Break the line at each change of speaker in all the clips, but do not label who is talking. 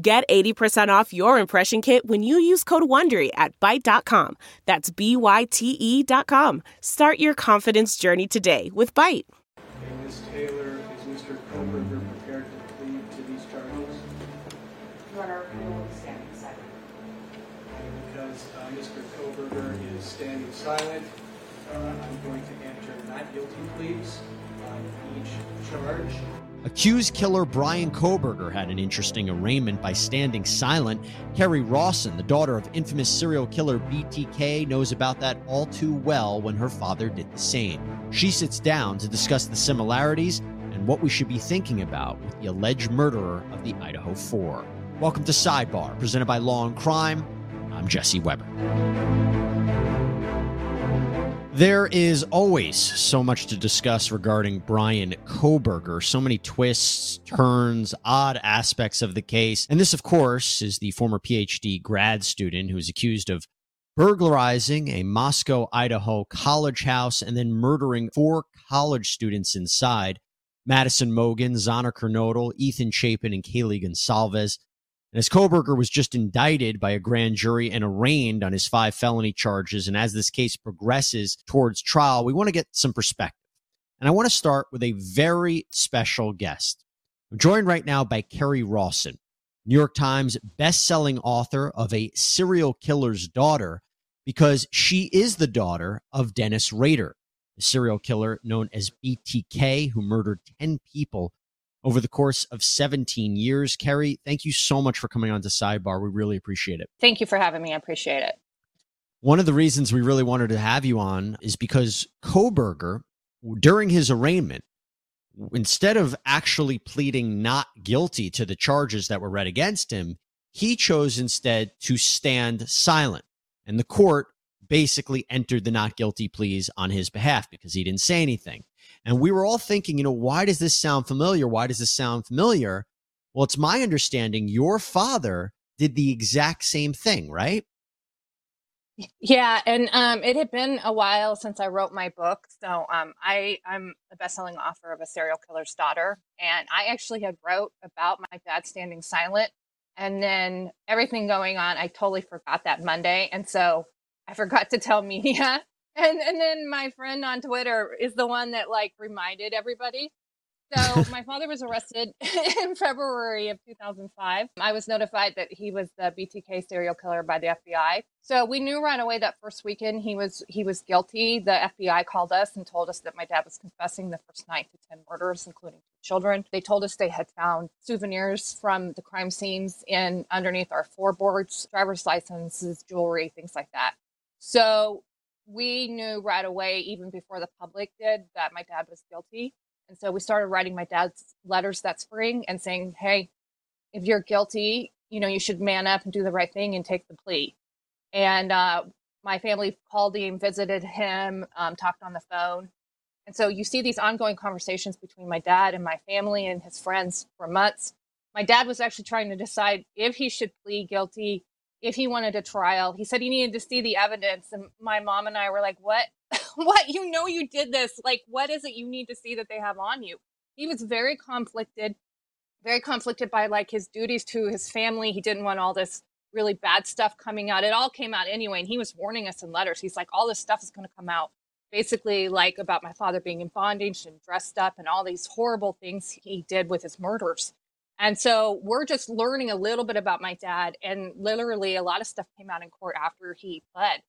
Get 80% off your impression kit when you use code WONDERY at Byte.com. That's B-Y-T-E dot com. Start your confidence journey today with Byte.
And Ms. Taylor, is Mr. Kohberger prepared to plead to these charges?
Your Honor, we will be standing silent.
Because uh, Mr. Kohberger is standing silent, uh, I'm going to enter not guilty pleas on each charge.
Accused killer Bryan Kohberger had an interesting arraignment by standing silent. Kerri Rawson, the daughter of infamous serial killer BTK, knows about that all too well when her father did the same. She sits down to discuss the similarities and what we should be thinking about with the alleged murderer of the Idaho Four. Welcome to Sidebar, presented by Law and Crime. I'm Jesse Weber. There is always so much to discuss regarding Bryan Kohberger. So many twists, turns, odd aspects of the case. And this, of course, is the former PhD grad student who is accused of burglarizing a Moscow, Idaho college house and then murdering four college students inside Madison Mogen, Xana Kernodle, Ethan Chapin, and Kaylee Goncalves. And as Kohberger was just indicted by a grand jury and arraigned on his five felony charges, and as this case progresses towards trial, we want to get some perspective. And I want to start with a very special guest. I'm joined right now by Kerri Rawson, New York Times best-selling author of A Serial Killer's Daughter, because she is the daughter of Dennis Rader, a serial killer known as BTK, who murdered 10 people over the course of 17 years. Kerri, thank you so much for coming on to Sidebar. We really appreciate it.
Thank you for having me. I appreciate it.
One of the reasons we really wanted to have you on is because Kohberger, during his arraignment, instead of actually pleading not guilty to the charges that were read against him, he chose instead to stand silent. And the court basically entered the not guilty pleas on his behalf because he didn't say anything. And we were all thinking, you know, why does this sound familiar? Why does this sound familiar? Well, it's my understanding your father did the exact same thing, right?
Yeah, and um, it had been a while since I wrote my book. So um, I, I'm a best-selling author of A Serial Killer's Daughter, and I actually had wrote about my dad standing silent, and then everything going on. I totally forgot that Monday, and so I forgot to tell media. And and then my friend on Twitter is the one that like reminded everybody. So my father was arrested in February of 2005. I was notified that he was the BTK serial killer by the FBI. So we knew right away that first weekend he was he was guilty. The FBI called us and told us that my dad was confessing the first night to 10 murders including children. They told us they had found souvenirs from the crime scenes in underneath our floorboards, driver's licenses, jewelry, things like that. So we knew right away, even before the public did, that my dad was guilty. And so we started writing my dad's letters that spring and saying, hey, if you're guilty, you know, you should man up and do the right thing and take the plea. And uh, my family called him, visited him, um, talked on the phone. And so you see these ongoing conversations between my dad and my family and his friends for months. My dad was actually trying to decide if he should plead guilty if he wanted a trial. He said he needed to see the evidence. And my mom and I were like, What? what? You know, you did this. Like, what is it you need to see that they have on you? He was very conflicted, very conflicted by like his duties to his family. He didn't want all this really bad stuff coming out. It all came out anyway. And he was warning us in letters. He's like, All this stuff is going to come out. Basically, like about my father being in bondage and dressed up and all these horrible things he did with his murders. And so we're just learning a little bit about my dad. And literally, a lot of stuff came out in court after he pled.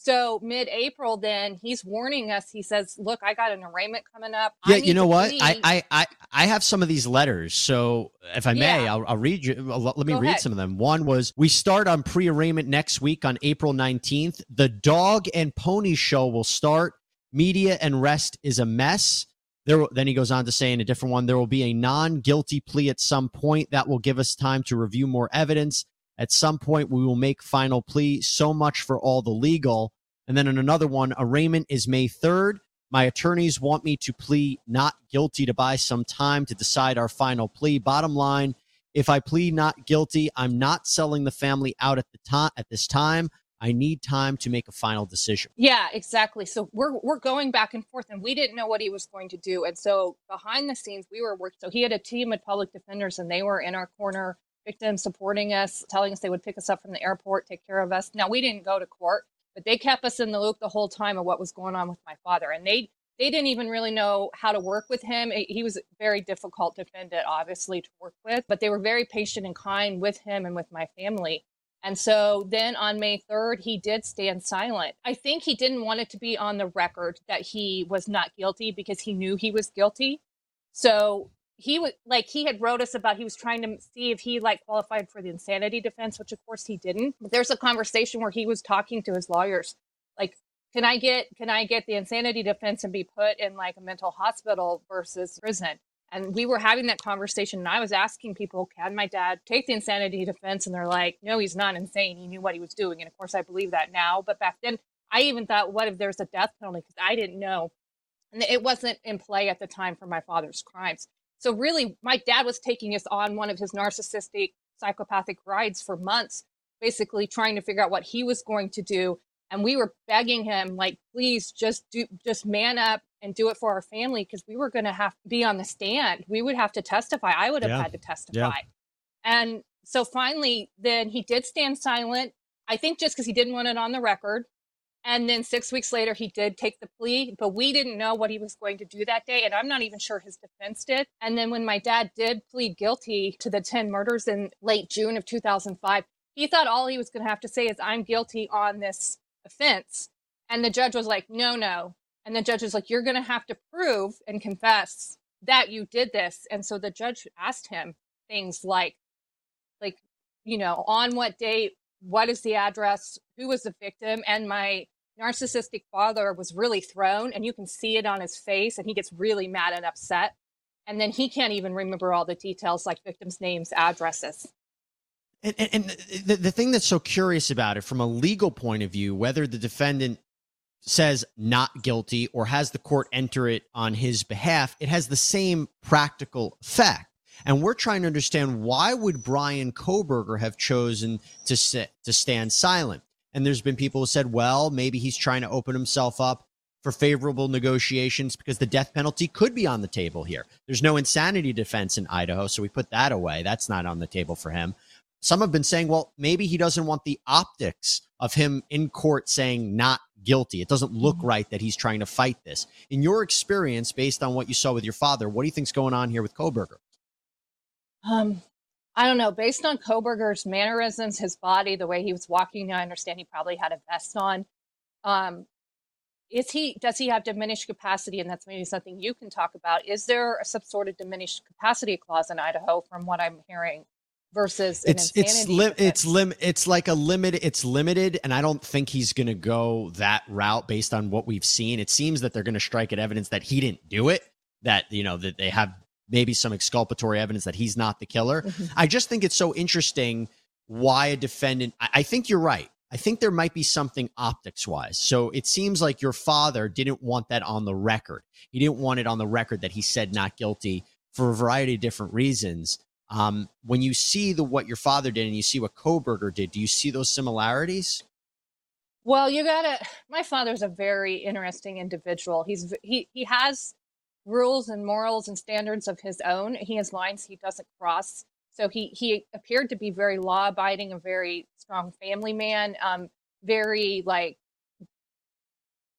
So mid April, then he's warning us. He says, "Look, I got an arraignment coming up.
Yeah, you know what? I, I I I have some of these letters. So if I may, yeah. I'll, I'll, read you. Let me Go read ahead. some of them. One was we start on pre-arraignment next week on April nineteenth. The dog and pony show will start. Media and rest is a mess. There, then he goes on to say in a different one, there will be a non guilty plea at some point that will give us time to review more evidence. At some point, we will make final plea. So much for all the legal. And then in another one, arraignment is May 3rd. My attorneys want me to plea not guilty to buy some time to decide our final plea. Bottom line, if I plead not guilty, I'm not selling the family out at the time at this time. I need time to make a final decision.
Yeah, exactly. So we're we're going back and forth and we didn't know what he was going to do. And so behind the scenes we were working so he had a team of public defenders and they were in our corner victims supporting us, telling us they would pick us up from the airport, take care of us. Now we didn't go to court, but they kept us in the loop the whole time of what was going on with my father. And they they didn't even really know how to work with him. He was very difficult defendant, obviously, to work with, but they were very patient and kind with him and with my family. And so then on May 3rd, he did stand silent. I think he didn't want it to be on the record that he was not guilty because he knew he was guilty. So he was like he had wrote us about he was trying to see if he like qualified for the insanity defense which of course he didn't but there's a conversation where he was talking to his lawyers like can i get can i get the insanity defense and be put in like a mental hospital versus prison and we were having that conversation and i was asking people can my dad take the insanity defense? And they're like no he's not insane. He knew what he was doing. And of course i believe that now but back then i even thought what if there's a death penalty? Because i didn't know. And it wasn't in play at the time for my father's crimes. So really, my dad was taking us on one of his narcissistic psychopathic rides for months, basically trying to figure out what he was going to do. And we were begging him, like, please just do, just man up and do it for our family because we were going to have to be on the stand. We would have to testify. I would have yeah. had to testify. Yeah. And so finally, then he did stand silent. I think just because he didn't want it on the record. And then six weeks later, he did take the plea, but we didn't know what he was going to do that day. And I'm not even sure his defense did. And then when my dad did plead guilty to the 10 murders in late June of 2005, he thought all he was going to have to say is, I'm guilty on this offense. And the judge was like, no, no. And the judge was like, you're going to have to prove and confess that you did this. And so the judge asked him things like, like, you know, on what date what is the address, who was the victim, and my narcissistic father was really thrown, and you can see it on his face, and he gets really mad and upset. And then he can't even remember all the details like victims' names, addresses.
And, and, and the, the thing that's so curious about it from a legal point of view, whether the defendant says not guilty or has the court enter it on his behalf, it has the same practical effect. And we're trying to understand why would Bryan Kohberger have chosen to sit to stand silent? And there's been people who said, well, maybe he's trying to open himself up for favorable negotiations because the death penalty could be on the table here. There's no insanity defense in Idaho, so we put that away. That's not on the table for him. Some have been saying, well, maybe he doesn't want the optics of him in court saying not guilty. It doesn't look mm-hmm. right that he's trying to fight this. In your experience, based on what you saw with your father, what do you think's going on here with Kohberger?
Um, I don't know. Based on Kohberger's mannerisms, his body, the way he was walking, I understand he probably had a vest on. Um, is he? Does he have diminished capacity? And that's maybe something you can talk about. Is there some sort of diminished capacity clause in Idaho, from what I'm hearing? Versus
it's it's li- it's lim it's like a limit it's limited and i don't think he's going to go that route based on what we've seen it seems that they're going to strike at evidence that he didn't do it that you know that they have maybe some exculpatory evidence that he's not the killer. Mm-hmm. I just think it's so interesting why a defendant, I, I think you're right. I think there might be something optics wise. So it seems like your father didn't want that on the record. He didn't want it on the record that he said not guilty for a variety of different reasons. Um, when you see the what your father did and you see what Kohberger did, do you see those similarities?
Well, you gotta. My father's a very interesting individual. He's he he has rules and morals and standards of his own. He has lines he doesn't cross. So he he appeared to be very law abiding, a very strong family man, um, very like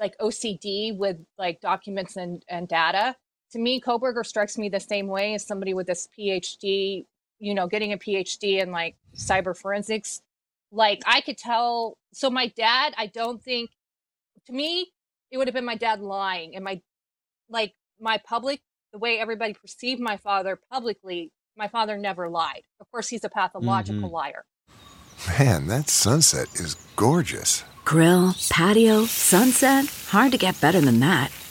like OCD with like documents and and data. To me, Kohberger strikes me the same way as somebody with this PhD, you know, getting a PhD in like cyber forensics. Like I could tell. So my dad, I don't think, to me, it would have been my dad lying, and my like my public, the way everybody perceived my father publicly, my father never lied. Of course, he's a pathological mm-hmm. liar.
Man, that sunset is gorgeous.
Grill, patio, sunset. Hard to get better than that.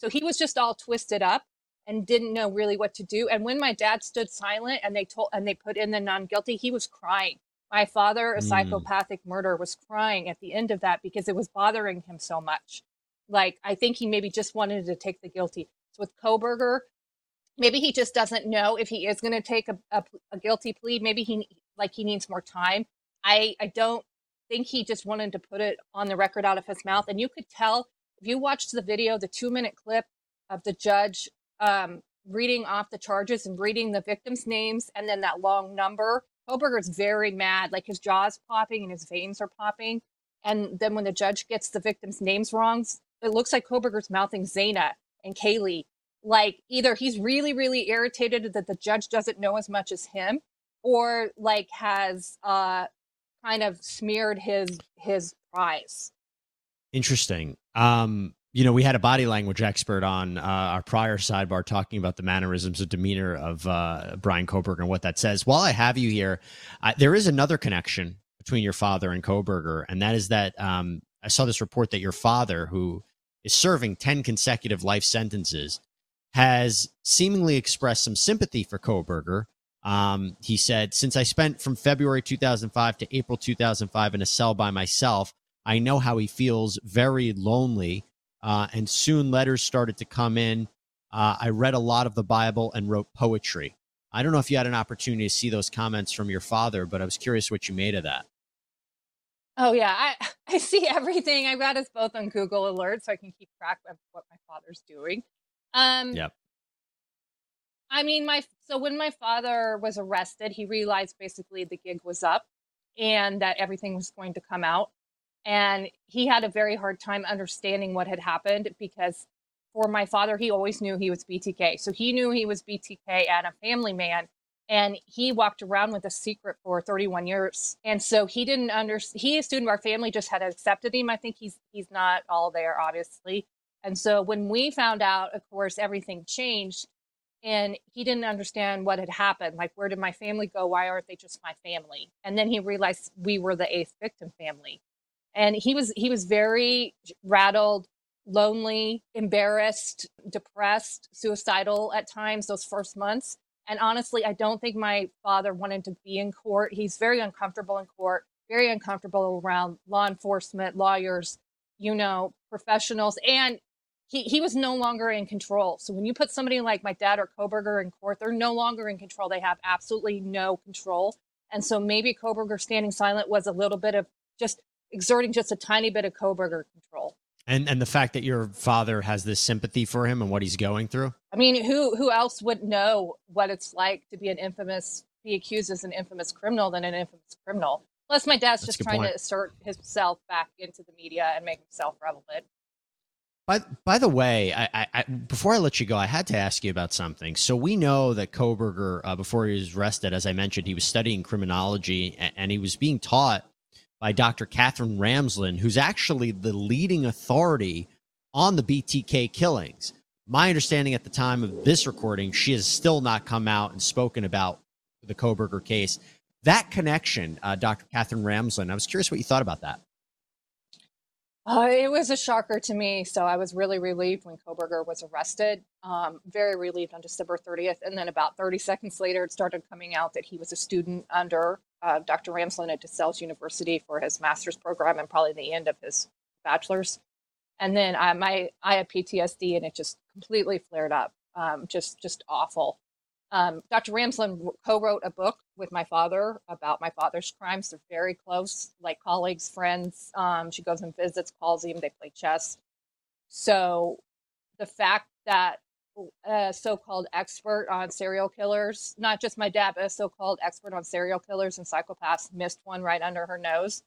So he was just all twisted up and didn't know really what to do. And when my dad stood silent and they told and they put in the non guilty, he was crying. My father, a
Mm.
psychopathic murderer, was crying at the end of that because it was bothering him so much. Like I think he maybe just wanted to take the guilty. So with Kohberger, maybe he just doesn't know if he is going to take a, a, a guilty plea. Maybe he like he needs more time. I I don't think he just wanted to put it on the record out of his mouth. And you could tell if you watched the video, the two minute clip of the judge um, reading off the charges and reading the victims' names and then that long number. Kohberger's very mad, like his jaw's popping and his veins are popping. And then when the judge gets the victims' names wrong, it looks like Kohberger's mouthing Zaina and Kaylee. Like either he's really, really irritated that the judge doesn't know as much as him, or like has uh kind of smeared his his prize.
Interesting. Um, you know, we had a body language expert on uh, our prior sidebar talking about the mannerisms of demeanor of uh, Bryan Kohberger and what that says. While I have you here, there is another connection between your father and Kohberger, and that is that um, I saw this report that your father, who is serving 10 consecutive life sentences, has seemingly expressed some sympathy for Kohberger. Um, he said, Since I spent from February 2005 to April 2005 in a cell by myself, I know how he feels very lonely. Uh, and soon letters started to come in. Uh, I read a lot of the Bible and wrote poetry. I don't know if you had an opportunity to see those comments from your father, but I was curious what you made of that.
Oh yeah, I I see everything. I've got us both on Google Alerts so I can keep track of what my father's doing. Um,
Yep.
I mean, my so when my father was arrested, he realized basically the gig was up and that everything was going to come out. And he had a very hard time understanding what had happened because for my father, he always knew he was BTK. So he knew he was BTK and a family man. And he walked around with a secret for 31 years. And so he didn't understand. He assumed our family just had accepted him. I think he's he's not all there, obviously. And so when we found out, of course, everything changed and he didn't understand what had happened. Like, where did my family go? Why aren't they just my family? And then he realized we were the eighth victim family. And he was he was very rattled, lonely, embarrassed, depressed, suicidal at times those first months. And honestly, I don't think my father wanted to be in court. He's very uncomfortable in court, very uncomfortable around law enforcement, lawyers, you know, professionals. And he, he was no longer in control. So when you put somebody like my dad or Kohberger in court, they're no longer in control. They have absolutely no control. And so maybe Kohberger standing silent was a little bit of just exerting just a tiny bit of Kohberger control.
And and the fact that your father has this sympathy for him and what he's going through.
I mean, who who else would know what it's like to be an infamous, be accused as an infamous criminal than an infamous criminal? Plus, my dad's
That's
just trying
point.
to assert himself back into the media and make himself relevant.
By by the way, I, I, I before I let you go, I had to ask you about something. So we know that Kohberger, uh, before he was arrested, as I mentioned, he was studying criminology and, and he was being taught by Dr. Katherine Ramsland, who's actually the leading authority on the BTK killings. My understanding at the time of this recording, she has still not come out and spoken about the Kohberger case. That connection, uh, Dr. Katherine Ramsland, I was curious what you thought about that.
Uh, it was a shocker to me. So I was really relieved when Kohberger was arrested. Um, very relieved on December 30th. And then about 30 seconds later, it started coming out that he was a student under uh, Dr. Ramsland at DeSales University for his master's program and probably the end of his bachelor's. And then I, my, I had PTSD and it just completely flared up. Um, just, just awful. Um, Dr. Ramsland co-wrote a book with my father about my father's crimes. They're very close, like colleagues, friends. Um, she goes and visits, calls him. They play chess. So the fact that a so-called expert on serial killers, not just my dad, but a so-called expert on serial killers and psychopaths missed one right under her nose.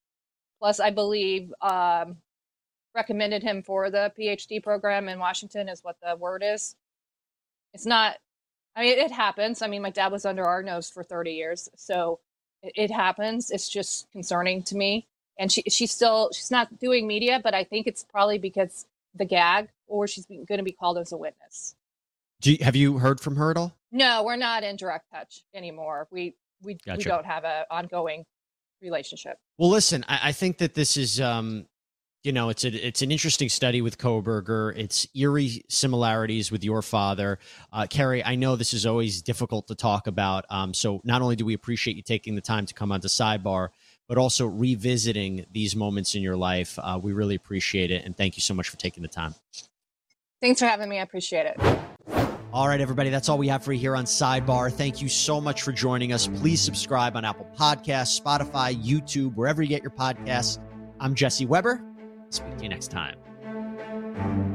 Plus, I believe um, recommended him for the PhD program in Washington is what the word is. It's not. I mean, it happens. I mean, my dad was under our nose for 30 years, so it, it happens. It's just concerning to me. And she she's still she's not doing media, but I think it's probably because the gag, or she's going to be called as a witness.
You, have you heard from her at all?
No, we're not in direct touch anymore. We we gotcha. we don't have an ongoing relationship.
Well, listen, I, I think that this is um, you know, it's a, it's an interesting study with Kohberger. It's eerie similarities with your father, uh, Kerri. I know this is always difficult to talk about. Um, so not only do we appreciate you taking the time to come onto Sidebar, but also revisiting these moments in your life. Uh, we really appreciate it, and thank you so much for taking the time.
Thanks for having me. I appreciate it.
All right, everybody, that's all we have for you here on Sidebar. Thank you so much for joining us. Please subscribe on Apple Podcasts, Spotify, YouTube, wherever you get your podcasts. I'm Jesse Weber. Speak to you next time.